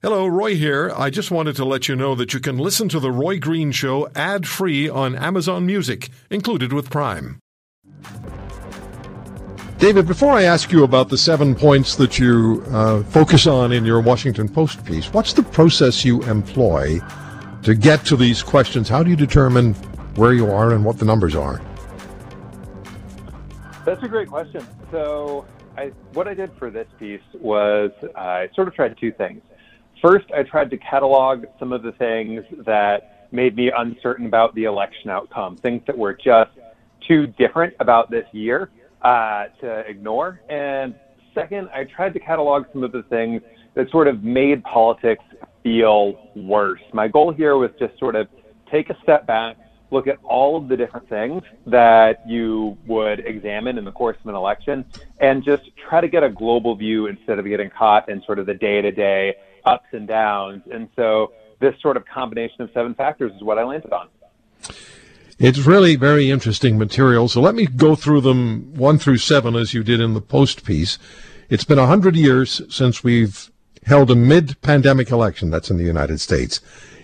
Hello, Roy here. I just wanted to let you know that you can listen to The Roy Green Show ad free on Amazon Music, included with Prime. David, before I ask you about the seven points that you uh, focus on in your Washington Post piece, what's the process you employ to get to these questions? How do you determine where you are and what the numbers are? That's a great question. So, I, what I did for this piece was I sort of tried two things. First, I tried to catalog some of the things that made me uncertain about the election outcome, things that were just too different about this year uh, to ignore. And second, I tried to catalog some of the things that sort of made politics feel worse. My goal here was just sort of take a step back, look at all of the different things that you would examine in the course of an election, and just try to get a global view instead of getting caught in sort of the day to day ups and downs. And so this sort of combination of seven factors is what I landed on. It's really very interesting material. So let me go through them one through seven as you did in the post piece. It's been a hundred years since we've held a mid-pandemic election. That's in the United States.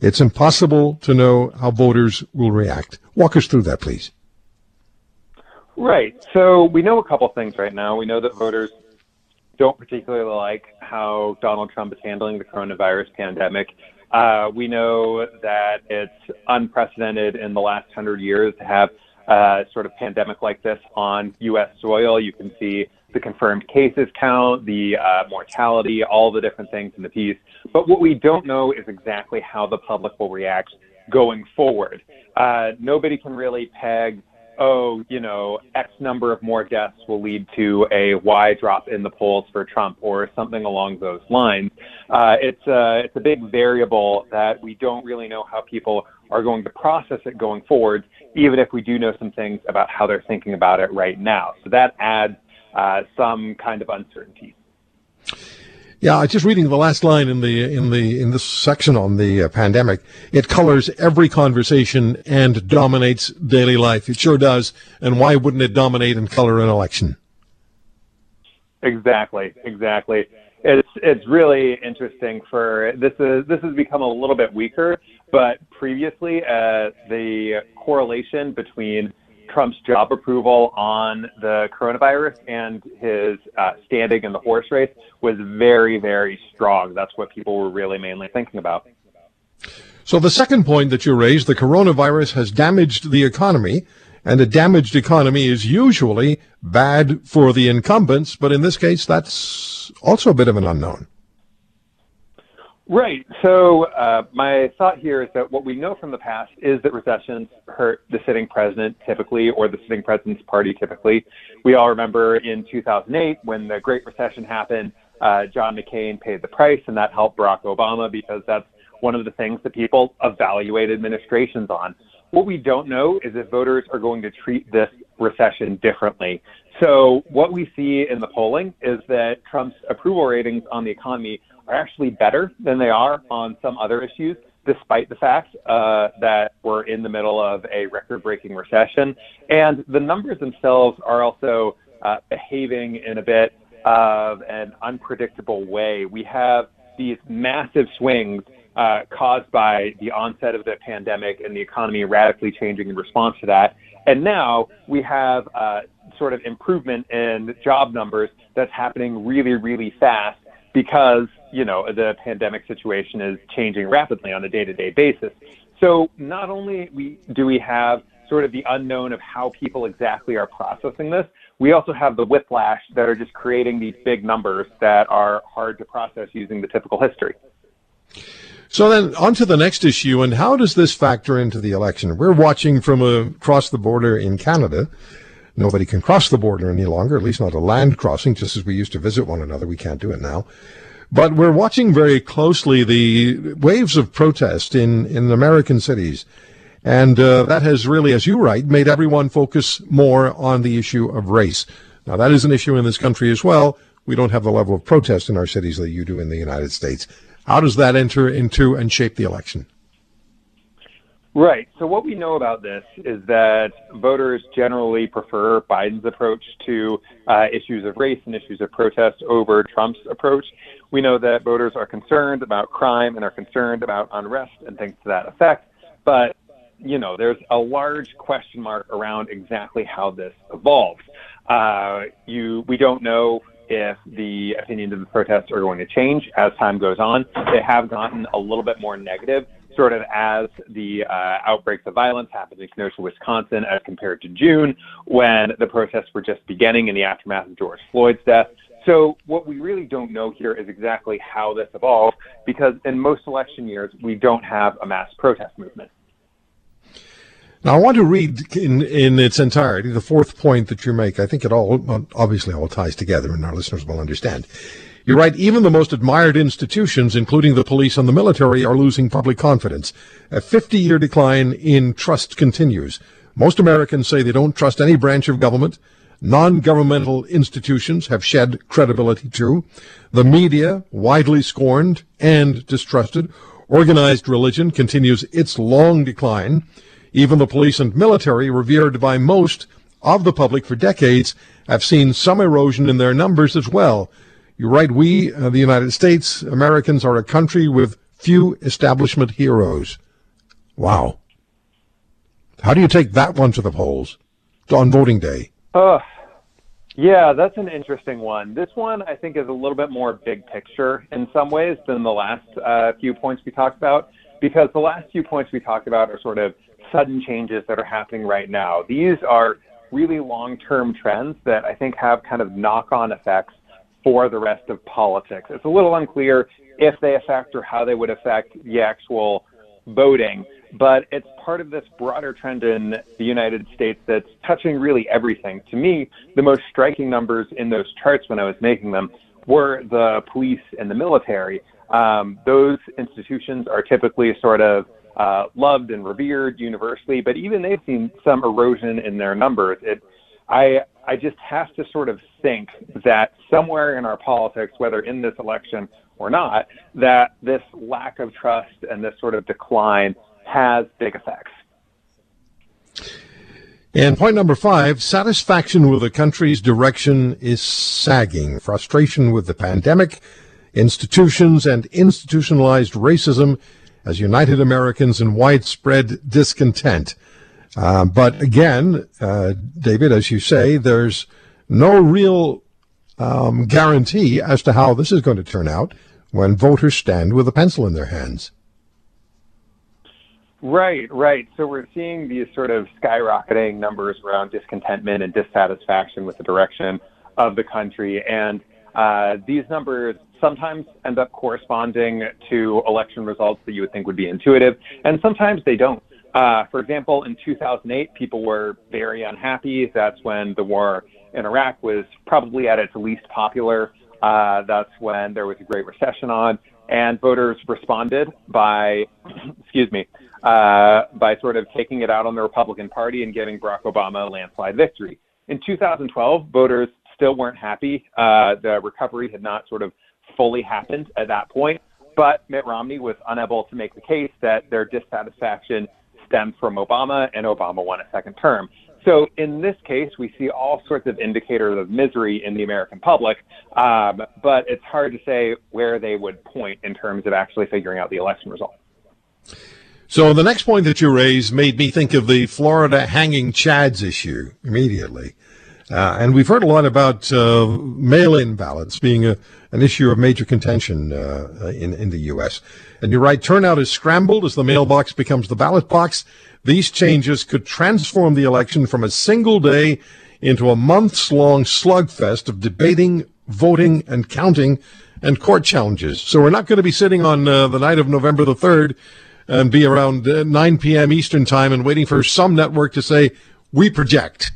It's impossible to know how voters will react. Walk us through that, please. Right. So we know a couple things right now. We know that voters don't particularly like how Donald Trump is handling the coronavirus pandemic. Uh, we know that it's unprecedented in the last hundred years to have a sort of pandemic like this on U.S. soil. You can see the confirmed cases count, the uh, mortality, all the different things in the piece. But what we don't know is exactly how the public will react going forward. Uh, nobody can really peg oh, you know, X number of more deaths will lead to a Y drop in the polls for Trump or something along those lines. Uh, it's, a, it's a big variable that we don't really know how people are going to process it going forward, even if we do know some things about how they're thinking about it right now. So that adds uh, some kind of uncertainty. Yeah, just reading the last line in the in the in this section on the uh, pandemic. It colors every conversation and dominates daily life. It sure does. And why wouldn't it dominate and color an election? Exactly, exactly. It's it's really interesting. For this is this has become a little bit weaker, but previously uh, the correlation between Trump's job approval on the coronavirus and his uh, standing in the horse race was very, very strong. That's what people were really mainly thinking about. So the second point that you raised, the coronavirus has damaged the economy, and a damaged economy is usually bad for the incumbents, but in this case, that's also a bit of an unknown. Right. So uh, my thought here is that what we know from the past is that recessions hurt the sitting president typically, or the sitting president's party typically. We all remember in 2008 when the Great Recession happened, uh, John McCain paid the price, and that helped Barack Obama because that's one of the things that people evaluate administrations on. What we don't know is if voters are going to treat this recession differently. So what we see in the polling is that Trump's approval ratings on the economy are actually better than they are on some other issues, despite the fact uh, that we're in the middle of a record breaking recession. And the numbers themselves are also uh, behaving in a bit of an unpredictable way. We have these massive swings uh, caused by the onset of the pandemic and the economy radically changing in response to that. And now we have uh, sort of improvement in job numbers that's happening really, really fast because you know the pandemic situation is changing rapidly on a day-to-day basis. So not only we, do we have sort of the unknown of how people exactly are processing this, we also have the whiplash that are just creating these big numbers that are hard to process using the typical history. So then on to the next issue, and how does this factor into the election? We're watching from across the border in Canada. Nobody can cross the border any longer, at least not a land crossing, just as we used to visit one another. We can't do it now. But we're watching very closely the waves of protest in, in American cities. And uh, that has really, as you write, made everyone focus more on the issue of race. Now, that is an issue in this country as well. We don't have the level of protest in our cities that you do in the United States. How does that enter into and shape the election? Right. So what we know about this is that voters generally prefer Biden's approach to uh, issues of race and issues of protest over Trump's approach. We know that voters are concerned about crime and are concerned about unrest and things to that effect. But you know, there's a large question mark around exactly how this evolves. Uh, you, we don't know if the opinions of the protests are going to change as time goes on. They have gotten a little bit more negative sort of as the uh, outbreaks of violence happened in Kenosha, Wisconsin, as compared to June, when the protests were just beginning in the aftermath of George Floyd's death. So what we really don't know here is exactly how this evolved, because in most election years, we don't have a mass protest movement. Now, I want to read in, in its entirety the fourth point that you make. I think it all, obviously, all ties together, and our listeners will understand. You're right. Even the most admired institutions, including the police and the military, are losing public confidence. A 50 year decline in trust continues. Most Americans say they don't trust any branch of government. Non-governmental institutions have shed credibility too. The media, widely scorned and distrusted. Organized religion continues its long decline. Even the police and military, revered by most of the public for decades, have seen some erosion in their numbers as well. You're right. We, uh, the United States, Americans, are a country with few establishment heroes. Wow. How do you take that one to the polls on voting day? Uh, yeah, that's an interesting one. This one, I think, is a little bit more big picture in some ways than the last uh, few points we talked about, because the last few points we talked about are sort of sudden changes that are happening right now. These are really long term trends that I think have kind of knock on effects for the rest of politics. It's a little unclear if they affect or how they would affect the actual voting, but it's part of this broader trend in the United States that's touching really everything. To me, the most striking numbers in those charts when I was making them were the police and the military. Um, those institutions are typically sort of uh, loved and revered universally, but even they've seen some erosion in their numbers. It, I, I just have to sort of think that somewhere in our politics, whether in this election or not, that this lack of trust and this sort of decline has big effects. And point number five satisfaction with the country's direction is sagging. Frustration with the pandemic, institutions, and institutionalized racism as united Americans in widespread discontent. Uh, but again, uh, David, as you say, there's no real um, guarantee as to how this is going to turn out when voters stand with a pencil in their hands. Right, right. So we're seeing these sort of skyrocketing numbers around discontentment and dissatisfaction with the direction of the country. And uh, these numbers sometimes end up corresponding to election results that you would think would be intuitive, and sometimes they don't. Uh, for example, in 2008, people were very unhappy. That's when the war in Iraq was probably at its least popular. Uh, that's when there was a Great Recession on, and voters responded by, excuse me, uh, by sort of taking it out on the Republican Party and giving Barack Obama a landslide victory. In 2012, voters still weren't happy. Uh, the recovery had not sort of fully happened at that point, but Mitt Romney was unable to make the case that their dissatisfaction stemmed from Obama, and Obama won a second term. So in this case, we see all sorts of indicators of misery in the American public, um, but it's hard to say where they would point in terms of actually figuring out the election result. So the next point that you raised made me think of the Florida hanging chads issue immediately. Uh, and we've heard a lot about uh, mail-in ballots being a, an issue of major contention uh, in, in the U.S. And you're right, turnout is scrambled as the mailbox becomes the ballot box. These changes could transform the election from a single day into a months long slugfest of debating, voting, and counting and court challenges. So we're not going to be sitting on uh, the night of November the 3rd and be around uh, 9 p.m. Eastern time and waiting for some network to say, we project.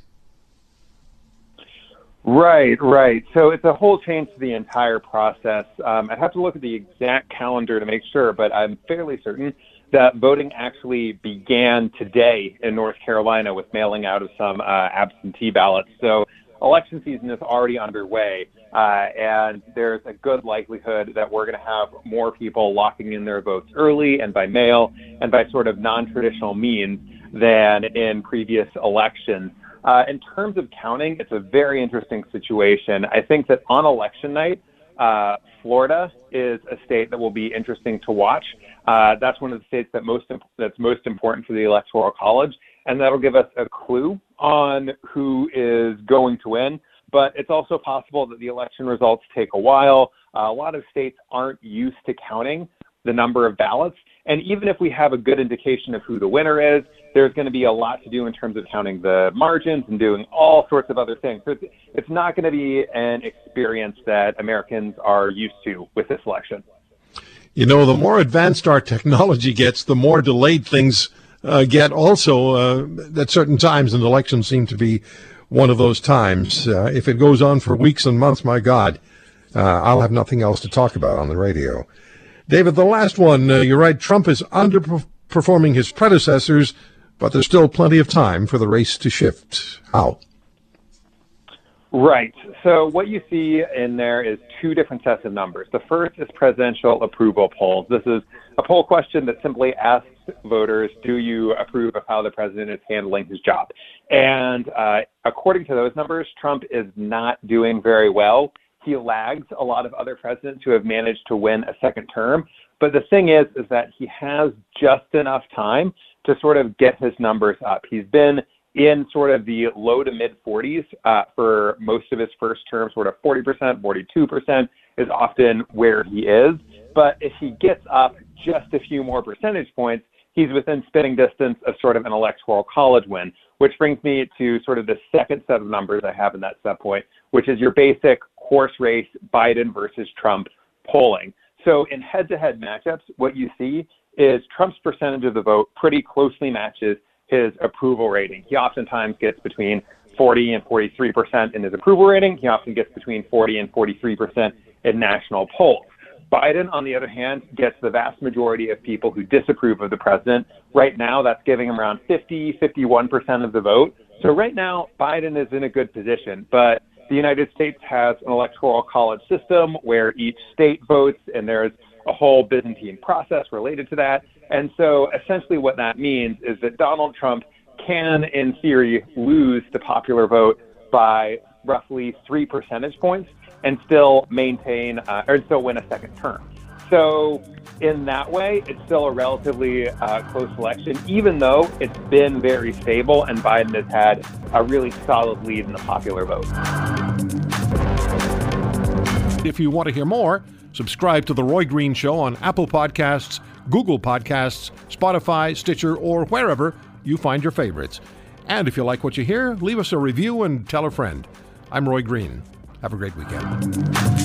Right, right. So it's a whole change to the entire process. Um, I'd have to look at the exact calendar to make sure, but I'm fairly certain that voting actually began today in North Carolina with mailing out of some uh, absentee ballots. So election season is already underway, uh, and there's a good likelihood that we're going to have more people locking in their votes early and by mail and by sort of non-traditional means than in previous elections. Uh, in terms of counting, it's a very interesting situation. I think that on election night, uh, Florida is a state that will be interesting to watch. Uh, that's one of the states that most imp- that's most important for the Electoral College, and that'll give us a clue on who is going to win. But it's also possible that the election results take a while. Uh, a lot of states aren't used to counting the number of ballots. And even if we have a good indication of who the winner is, there's going to be a lot to do in terms of counting the margins and doing all sorts of other things. So it's, it's not going to be an experience that Americans are used to with this election. You know, the more advanced our technology gets, the more delayed things uh, get also uh, at certain times, and elections seem to be one of those times. Uh, if it goes on for weeks and months, my God, uh, I'll have nothing else to talk about on the radio. David, the last one, uh, you're right, Trump is underperforming his predecessors, but there's still plenty of time for the race to shift. How? Right. So what you see in there is two different sets of numbers. The first is presidential approval polls. This is a poll question that simply asks voters, do you approve of how the president is handling his job? And uh, according to those numbers, Trump is not doing very well. He lags a lot of other presidents who have managed to win a second term. But the thing is, is that he has just enough time to sort of get his numbers up. He's been in sort of the low to mid 40s uh, for most of his first term, sort of 40%, 42% is often where he is. But if he gets up just a few more percentage points, he's within spitting distance of sort of an electoral college win, which brings me to sort of the second set of numbers I have in that set point, which is your basic horse race Biden versus Trump polling. So in head to head matchups, what you see is Trump's percentage of the vote pretty closely matches his approval rating. He oftentimes gets between 40 and 43 percent in his approval rating. He often gets between 40 and 43 percent in national polls. Biden, on the other hand, gets the vast majority of people who disapprove of the president. Right now, that's giving him around 50, 51 percent of the vote. So right now, Biden is in a good position, but the United States has an electoral college system where each state votes, and there's a whole Byzantine process related to that. And so essentially what that means is that Donald Trump can, in theory, lose the popular vote by roughly three percentage points and still maintain uh, or still win a second term. So in that way, it's still a relatively uh, close election, even though it's been very stable and Biden has had a really solid lead in the popular vote. If you want to hear more, subscribe to The Roy Green Show on Apple Podcasts, Google Podcasts, Spotify, Stitcher, or wherever you find your favorites. And if you like what you hear, leave us a review and tell a friend. I'm Roy Green. Have a great weekend.